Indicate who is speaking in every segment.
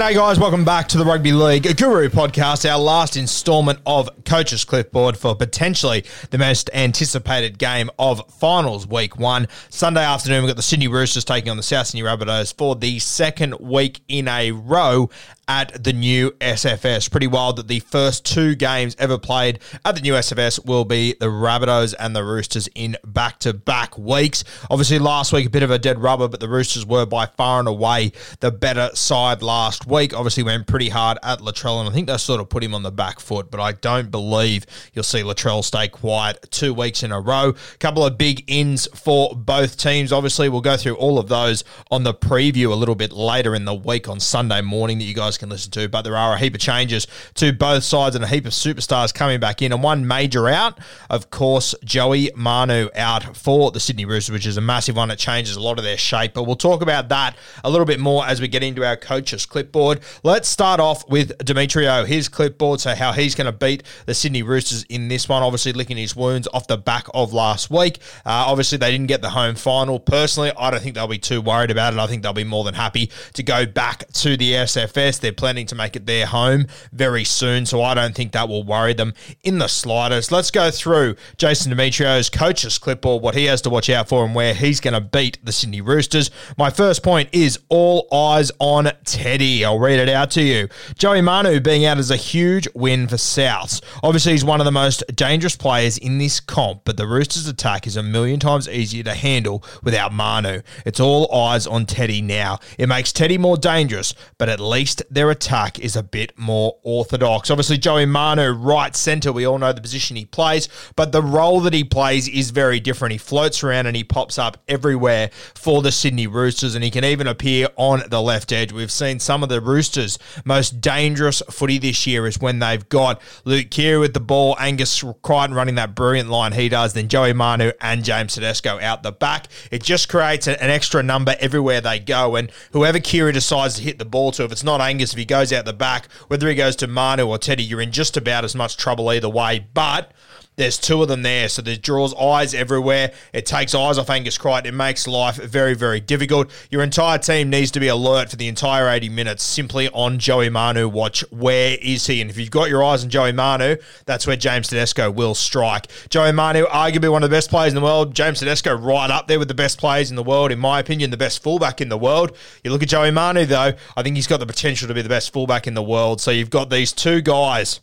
Speaker 1: G'day, guys. Welcome back to the Rugby League Guru podcast, our last installment of Coach's Clipboard for potentially the most anticipated game of finals week one. Sunday afternoon, we've got the Sydney Roosters taking on the South Sydney Rabbitohs for the second week in a row at the new SFS. Pretty wild that the first two games ever played at the new SFS will be the Rabbitohs and the Roosters in back to back weeks. Obviously, last week, a bit of a dead rubber, but the Roosters were by far and away the better side last week. Obviously, went pretty hard at Latrell, and I think that sort of put him on the back foot, but I don't believe you'll see Latrell stay quiet two weeks in a row. A couple of big ins for both teams. Obviously, we'll go through all of those on the preview a little bit later in the week on Sunday morning that you guys can listen to. But there are a heap of changes to both sides and a heap of superstars coming back in. And one major out, of course, Joey Manu out for the Sydney Roosters, which is a massive one. It changes a lot of their shape. But we'll talk about that a little bit more as we get into our coaches' clipboard. Let's start off with Demetriou, his clipboard, so how he's going to beat the Sydney Roosters in this one. Obviously, licking his wounds off the back of last week. Uh, obviously, they didn't get the home final. Personally, I don't think they'll be too worried about it. I think they'll be more than happy to go back to the SFS. They're planning to make it their home very soon, so I don't think that will worry them in the slightest. Let's go through Jason Demetriou's coach's clipboard, what he has to watch out for, and where he's going to beat the Sydney Roosters. My first point is all eyes on Teddy. I'll read it out to you. Joey Manu being out is a huge win for Souths. Obviously, he's one of the most dangerous players in this comp, but the Roosters' attack is a million times easier to handle without Manu. It's all eyes on Teddy now. It makes Teddy more dangerous, but at least their attack is a bit more orthodox. Obviously, Joey Manu, right centre, we all know the position he plays, but the role that he plays is very different. He floats around and he pops up everywhere for the Sydney Roosters, and he can even appear on the left edge. We've seen some of the Roosters' most dangerous footy this year is when they've got Luke Keary with the ball, Angus Crichton running that brilliant line he does, then Joey Manu and James Tedesco out the back. It just creates an extra number everywhere they go, and whoever Keary decides to hit the ball to, if it's not Angus, if he goes out the back, whether he goes to Manu or Teddy, you're in just about as much trouble either way. But there's two of them there, so there draws eyes everywhere. It takes eyes off Angus Crichton. It makes life very, very difficult. Your entire team needs to be alert for the entire 80 minutes simply on Joey Manu. Watch where is he, and if you've got your eyes on Joey Manu, that's where James Tedesco will strike. Joey Manu, arguably one of the best players in the world. James Tedesco right up there with the best players in the world, in my opinion, the best fullback in the world. You look at Joey Manu though, I think he's got the potential to be the best fullback in the world. So you've got these two guys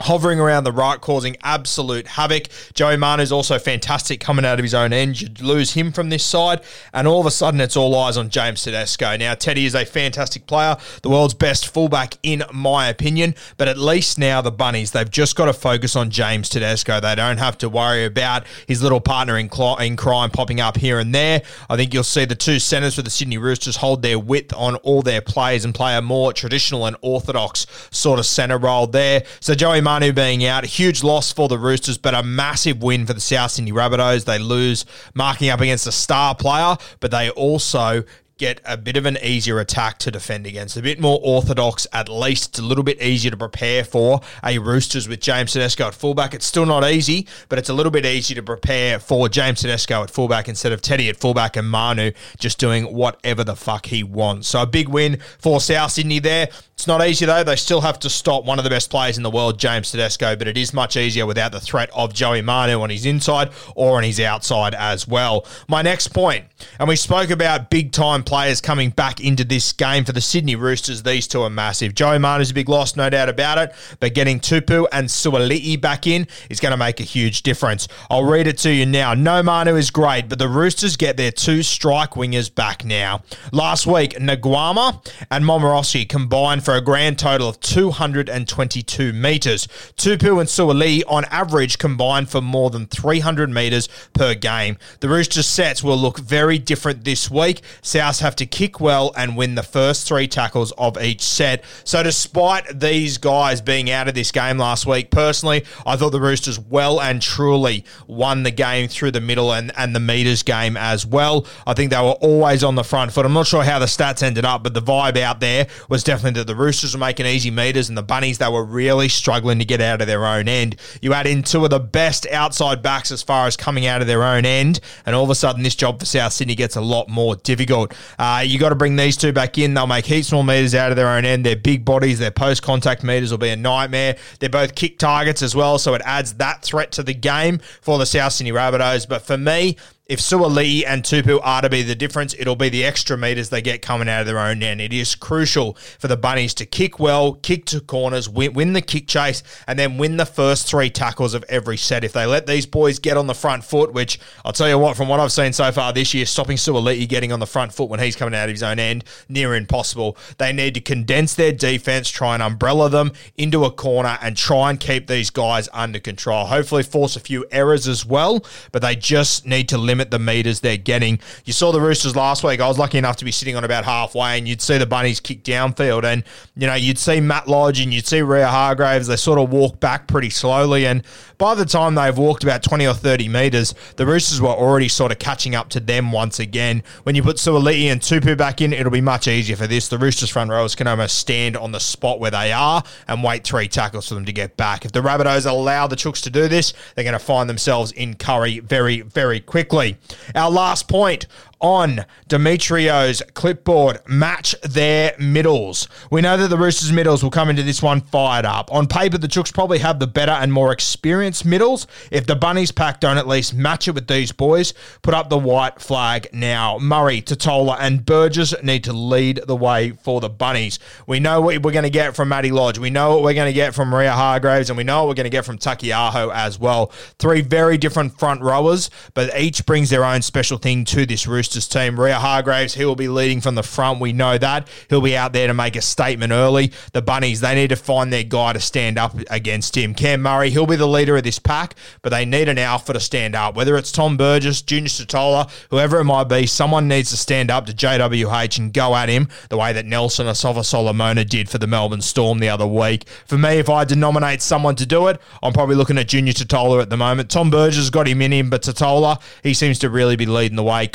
Speaker 1: hovering around the right, causing absolute havoc. Joey Manu's also fantastic coming out of his own end. You lose him from this side, and all of a sudden it's all eyes on James Tedesco. Now, Teddy is a fantastic player, the world's best fullback, in my opinion, but at least now the Bunnies, they've just got to focus on James Tedesco. They don't have to worry about his little partner in, cl- in crime popping up here and there. I think you'll see the two centres for the Sydney Roosters hold their width on all their plays and play a more traditional and orthodox sort of centre role there. So, Joey Manu being out, a huge loss for the Roosters, but a massive win for the South Sydney Rabbitohs. They lose marking up against a star player, but they also get a bit of an easier attack to defend against, a bit more orthodox, at least it's a little bit easier to prepare for a Roosters with James Tedesco at fullback. It's still not easy, but it's a little bit easier to prepare for James Tedesco at fullback instead of Teddy at fullback and Manu just doing whatever the fuck he wants. So a big win for South Sydney there. It's not easy though. They still have to stop one of the best players in the world, James Tedesco, but it is much easier without the threat of Joey Manu on his inside or on his outside as well. My next point, and we spoke about big time players coming back into this game for the Sydney Roosters. These two are massive. Joey Manu's a big loss, no doubt about it, but getting Tupu and Suaalii back in is going to make a huge difference. I'll read it to you now. No Manu is great, but the Roosters get their two strike wingers back now. Last week, Naiqama and Momirovski combined for a grand total of 222 metres. Tupu and Suaalii on average combined for more than 300 metres per game. The Roosters sets will look very different this week. South have to kick well and win the first three tackles of each set. So despite these guys being out of this game last week, personally, I thought the Roosters well and truly won the game through the middle and, and the meters game as well. I think they were always on the front foot. I'm not sure how the stats ended up, but the vibe out there was definitely that the Roosters were making easy meters and the Bunnies, they were really struggling to get out of their own end. You add in two of the best outside backs as far as coming out of their own end, and all of a sudden this job for South Sydney gets a lot more difficult. Uh, you got to bring these two back in. They'll make heaps more meters out of their own end. Their big bodies, their post contact meters will be a nightmare. They're both kick targets as well, so it adds that threat to the game for the South Sydney Rabbitohs. But for me, if Suaalii and Tupu are to be the difference, it'll be the extra meters they get coming out of their own end. It is crucial for the Bunnies to kick well, kick to corners, win, win, the kick chase, and then win the first three tackles of every set. If they let these boys get on the front foot, which I'll tell you what, from what I've seen so far this year, stopping Suaalii getting on the front foot when he's coming out of his own end, near impossible. They need to condense their defense, try and umbrella them into a corner, and try and keep these guys under control. Hopefully, force a few errors as well, but they just need to limit limit the meters they're getting. You saw the Roosters last week. I was lucky enough to be sitting on about halfway, and you'd see the Bunnies kick downfield, and you know you'd see Matt Lodge and you'd see Waerea-Hargreaves. They sort of walk back pretty slowly, and by the time they've walked about twenty or thirty meters, the Roosters were already sort of catching up to them once again. When you put Suaalii and Tupu back in, it'll be much easier for this. The Roosters front rowers can almost stand on the spot where they are and wait three tackles for them to get back. If the Rabbitohs allow the Chooks to do this, they're going to find themselves in curry very, very quickly. Our last point on Demetriou's clipboard match their middles. We know that the Roosters' middles will come into this one fired up. On paper, the Chooks probably have the better and more experienced middles. If the Bunnies pack don't at least match it with these boys, put up the white flag now. Murray, Tatola, and Burgess need to lead the way for the Bunnies. We know what we're going to get from Matty Lodge. We know what we're going to get from Waerea-Hargreaves, and we know what we're going to get from Taukei'aho as well. Three very different front rowers, but each brings their own special thing to this Roosters team. Waerea-Hargreaves, he will be leading from the front. We know that. He'll be out there to make a statement early. The Bunnies, they need to find their guy to stand up against him. Cam Murray, he'll be the leader of this pack, but they need an alpha to stand up. Whether it's Tom Burgess, Junior Tatola, whoever it might be, someone needs to stand up to JWH and go at him the way that Nelson Asofa Solomona did for the Melbourne Storm the other week. For me, if I had to nominate someone to do it, I'm probably looking at Junior Tatola at the moment. Tom Burgess got him in him, but Tatola, he seems to really be leading the way.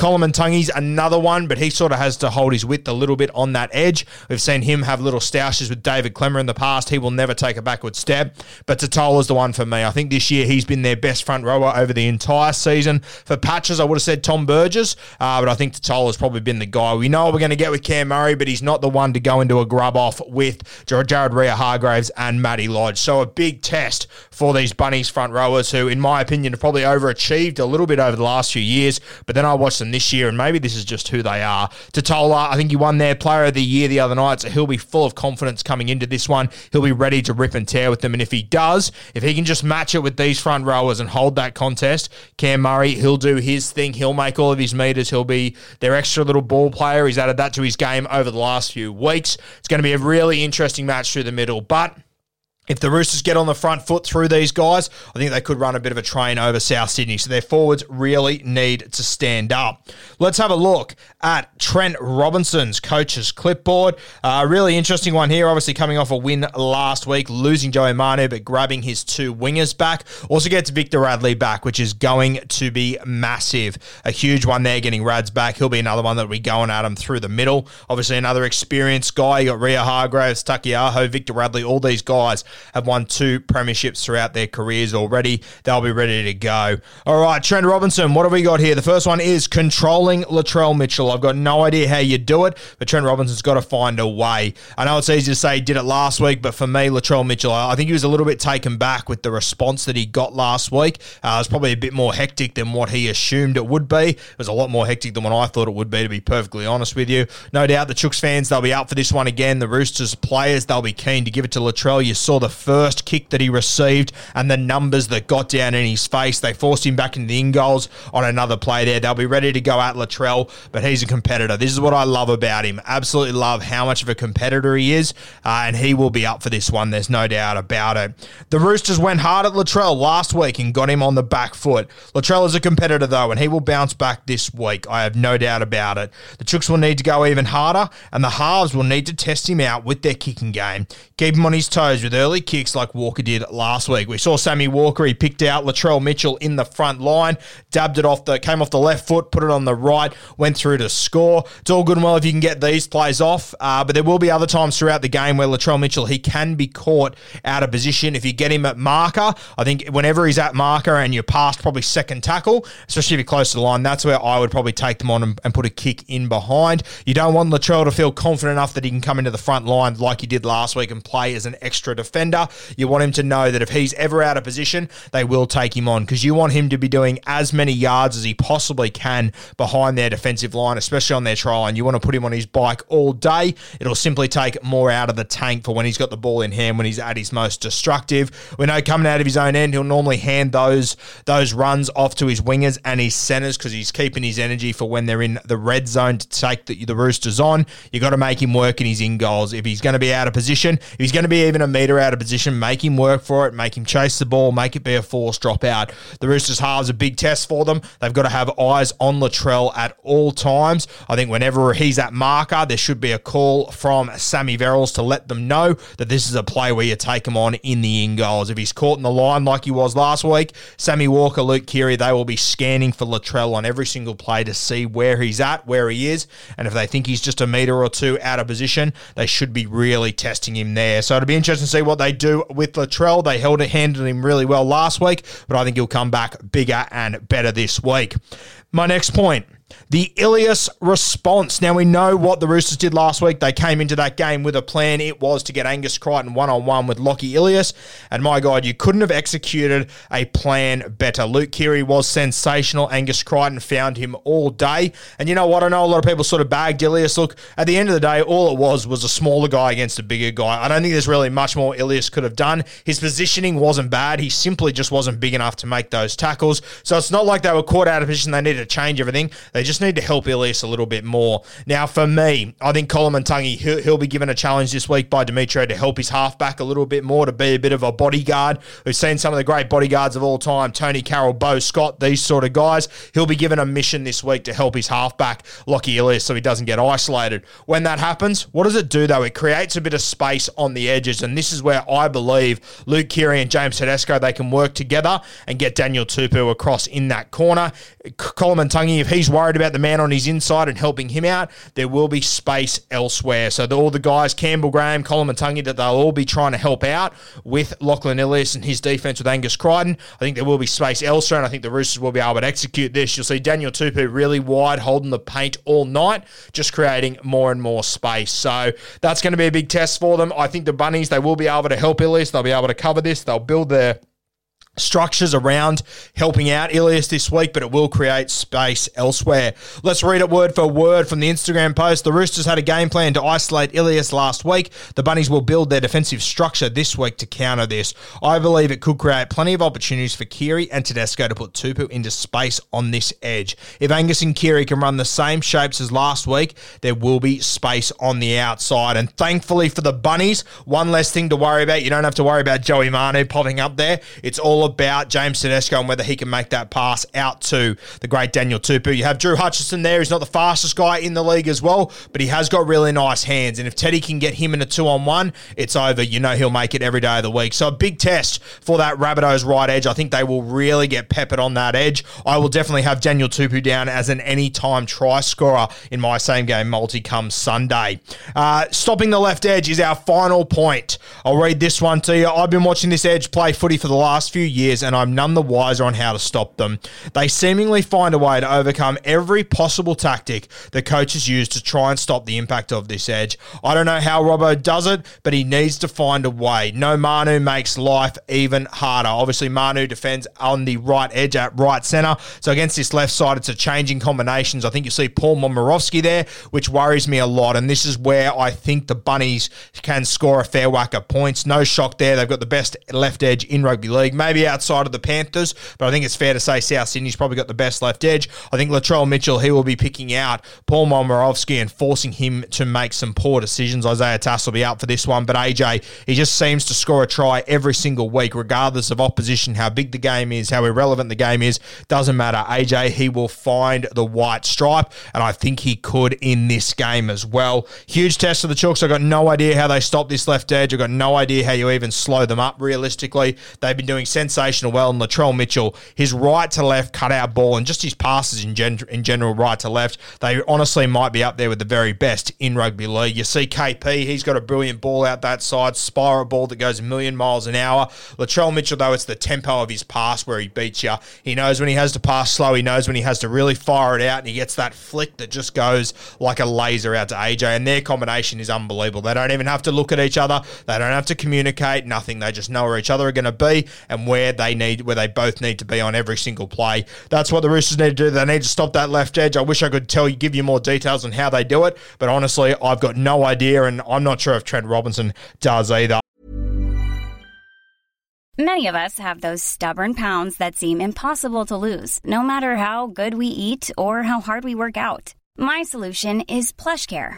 Speaker 1: Koloamatangi's another one, but he sort of has to hold his width a little bit on that edge. We've seen him have little stoushes with David Klemmer in the past. He will never take a backward step, but Tatola's the one for me. I think this year he's been their best front rower over the entire season. For patches, I would have said Tom Burgess, uh, but I think Tatola's probably been the guy. We know we're going to get with Cam Murray, but he's not the one to go into a grub off with Jared Waerea-Hargreaves and Matty Lodge. So a big test for these Bunnies front rowers who, in my opinion, have probably overachieved a little bit over the last few years, but then I watched them this year, and maybe this is just who they are. Tatola, I think he won their player of the year the other night, so he'll be full of confidence coming into this one. He'll be ready to rip and tear with them. And if he does, if he can just match it with these front rowers and hold that contest, Cam Murray, he'll do his thing. He'll make all of his meters. He'll be their extra little ball player. He's added that to his game over the last few weeks. It's going to be a really interesting match through the middle. But If the Roosters get on the front foot through these guys, I think they could run a bit of a train over South Sydney. So their forwards really need to stand up. Let's have a look at Trent Robinson's coach's clipboard. A uh, really interesting one here, obviously coming off a win last week, losing Joey Manu, but grabbing his two wingers back. Also gets Victor Radley back, which is going to be massive. A huge one there, getting Rads back. He'll be another one that be going at him through the middle. Obviously, another experienced guy. You got Waerea-Hargreaves, Taukei'aho, Victor Radley, all these guys have won two premierships throughout their careers already. They'll be ready to go. All right, Trent Robinson, what have we got here? The first one is controlling Latrell Mitchell. I've got no idea how you do it, but Trent Robinson's got to find a way. I know it's easy to say he did it last week, but for me, Latrell Mitchell, I think he was a little bit taken back with the response that he got last week. Uh, it was probably a bit more hectic than what he assumed it would be. It was a lot more hectic than what I thought it would be, to be perfectly honest with you. No doubt the Chooks fans, they'll be up for this one again. The Roosters players, they'll be keen to give it to Latrell. You saw the first kick that he received and the numbers that got down in his face. They forced him back into the in goals on another play there. They'll be ready to go at Latrell, but he's a competitor. This is what I love about him. Absolutely love how much of a competitor he is, uh, and he will be up for this one. There's no doubt about it. The Roosters went hard at Latrell last week and got him on the back foot. Latrell is a competitor, though, and he will bounce back this week. I have no doubt about it. The Chooks will need to go even harder, and the halves will need to test him out with their kicking game. Keep him on his toes with early kicks like Walker did last week. We saw Sammy Walker, he picked out Latrell Mitchell in the front line, dabbed it off the, came off the left foot, put it on the right, went through to score. It's all good and well if you can get these plays off, uh, but there will be other times throughout the game where Latrell Mitchell, he can be caught out of position. If you get him at marker, I think whenever he's at marker and you're past probably second tackle, especially if you're close to the line, that's where I would probably take them on and, and put a kick in behind. You don't want Latrell to feel confident enough that he can come into the front line like he did last week and play as an extra defender. You want him to know that if he's ever out of position, they will take him on because you want him to be doing as many yards as he possibly can behind their defensive line, especially on their try line. You want to put him on his bike all day. It'll simply take more out of the tank for when he's got the ball in hand, when he's at his most destructive. We know coming out of his own end, he'll normally hand those those runs off to his wingers and his centers because he's keeping his energy for when they're in the red zone to take the, the Roosters on. You've got to make him work in his in goals. If he's going to be out of position, if he's going to be even a meter out of position, make him work for it, make him chase the ball, make it be a force drop out. The Roosters halves a big test for them. They've got to have eyes on Latrell at all times. I think whenever he's at marker, there should be a call from Sammy Verrills to let them know that this is a play where you take him on in the in goals. If he's caught in the line like he was last week, Sammy Walker, Luke Keary, they will be scanning for Latrell on every single play to see where he's at, where he is, and if they think he's just a meter or two out of position, they should be really testing him there. So it'll be interesting to see what they do with Latrell. They held it, handled him really well last week, but I think he'll come back bigger and better this week. My next point the Ilias response. Now, we know what the Roosters did last week. They came into that game with a plan. It was to get Angus Crichton one on one with Lockie Ilias. And my God, you couldn't have executed a plan better. Luke Keary was sensational. Angus Crichton found him all day. And you know what? I know a lot of people sort of bagged Ilias. Look, at the end of the day, all it was was a smaller guy against a bigger guy. I don't think there's really much more Ilias could have done. His positioning wasn't bad. He simply just wasn't big enough to make those tackles. So it's not like they were caught out of position. They needed to change everything. They just need to help Ilias a little bit more. Now, for me, I think Koloamatangi, he'll, he'll be given a challenge this week by Demetriou to help his halfback a little bit more, to be a bit of a bodyguard. We've seen some of the great bodyguards of all time, Tony Carroll, Bo Scott, these sort of guys. He'll be given a mission this week to help his halfback, Lockie Ilias, so he doesn't get isolated. When that happens, what does it do, though? It creates a bit of space on the edges, and this is where I believe Luke Keary and James Tedesco, they can work together and get Daniel Tupu across in that corner. Colin Koloamatangi, if he's worried about the man on his inside and helping him out, there will be space elsewhere. So the, all the guys, Campbell Graham, Koloamatangi, that they'll all be trying to help out with Lachlan Ilias and his defense with Angus Crichton. I think there will be space elsewhere, and I think the Roosters will be able to execute this. You'll see Daniel Tupu really wide, holding the paint all night, just creating more and more space. So that's going to be a big test for them. I think the Bunnies, they will be able to help Ilias. They'll be able to cover this. They'll build their structures around helping out Ilias this week, but it will create space elsewhere. Let's read it word for word from the Instagram post. The Roosters had a game plan to isolate Ilias last week. The Bunnies will build their defensive structure this week to counter this. I believe it could create plenty of opportunities for Keary and Tedesco to put Tupu into space on this edge. If Angus and Keary can run the same shapes as last week, there will be space on the outside. And thankfully for the Bunnies, one less thing to worry about. You don't have to worry about Joey Manu popping up there. It's all about James Tedesco and whether he can make that pass out to the great Daniel Tupu. You have Drew Hutchison there. He's not the fastest guy in the league as well, but he has got really nice hands. And if Teddy can get him in a two on one, it's over. You know he'll make it every day of the week. So a big test for that Rabbitohs right edge. I think they will really get peppered on that edge. I will definitely have Daniel Tupu down as an anytime try scorer in my same game multi come Sunday. Uh, stopping the left edge is our final point. I'll read this one to you. I've been watching this edge play footy for the last few years, and I'm none the wiser on how to stop them. They seemingly find a way to overcome every possible tactic the coaches use to try and stop the impact of this edge. I don't know how Robbo does it, but he needs to find a way. No Manu makes life even harder. Obviously, Manu defends on the right edge at right centre. So against this left side, it's a changing combinations. I think you see Paul Momirovski there, which worries me a lot. And this is where I think the Bunnies can score a fair whack of points. No shock there. They've got the best left edge in rugby league, maybe outside of the Panthers, but I think it's fair to say South Sydney's probably got the best left edge. I think Latrell Mitchell, he will be picking out Paul Momirovski and forcing him to make some poor decisions. Isaiah Tass will be out for this one, but AJ, he just seems to score a try every single week, regardless of opposition, how big the game is, how irrelevant the game is. Doesn't matter. AJ, he will find the white stripe, and I think he could in this game as well. Huge test for the Chooks. I've got no idea how they stop this left edge. I've got no idea how you even slow them up realistically. They've been doing sensational well. And Latrell Mitchell, his right to left cutout ball and just his passes in, gen- in general, right to left, they honestly might be up there with the very best in rugby league. You see KP, he's got a brilliant ball out that side, spiral ball that goes a million miles an hour. Latrell Mitchell, though, it's the tempo of his pass where he beats you. He knows when he has to pass slow, he knows when he has to really fire it out, and he gets that flick that just goes like a laser out to AJ. And their combination is unbelievable. They don't even have to look at each other, they don't have to communicate, nothing. They just know where each other are going to be and where they need, where they both need to be on every single play. That's what the Roosters need to do. They need to stop that left edge. I wish I could tell you, give you more details on how they do it, but honestly, I've got no idea, and I'm not sure if Trent Robinson does either.
Speaker 2: Many of us have those stubborn pounds that seem impossible to lose, no matter how good we eat or how hard we work out. My solution is PlushCare.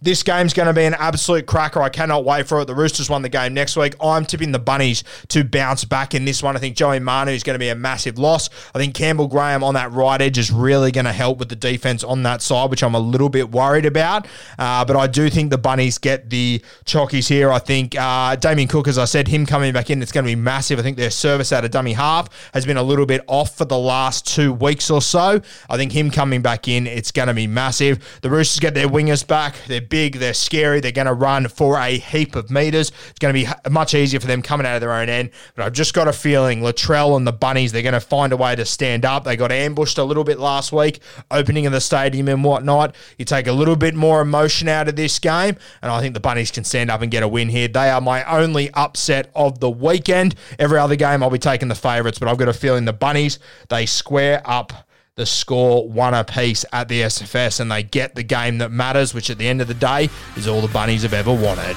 Speaker 1: This game's going to be an absolute cracker. I cannot wait for it. The Roosters won the game next week. I'm tipping the Bunnies to bounce back in this one. I think Joey Manu is going to be a massive loss. I think Campbell Graham on that right edge is really going to help with the defense on that side, which I'm a little bit worried about. Uh, but I do think the Bunnies get the chockies here. I think uh, Damien Cook, as I said, him coming back in, it's going to be massive. I think their service out of dummy half has been a little bit off for the last two weeks or so. I think him coming back in, it's going to be massive. The Roosters get their wingers back. They're big, they're scary, they're going to run for a heap of meters. It's going to be much easier for them coming out of their own end. But I've just got a feeling Latrell and the Bunnies, they're going to find a way to stand up. They got ambushed a little bit last week, opening of the stadium and whatnot. You take a little bit more emotion out of this game, and I think the Bunnies can stand up and get a win here. They are my only upset of the weekend. Every other game, I'll be taking the favourites, but I've got a feeling the Bunnies, they square up the score one apiece at the SFS and they get the game that matters, which at the end of the day is all the Bunnies have ever wanted.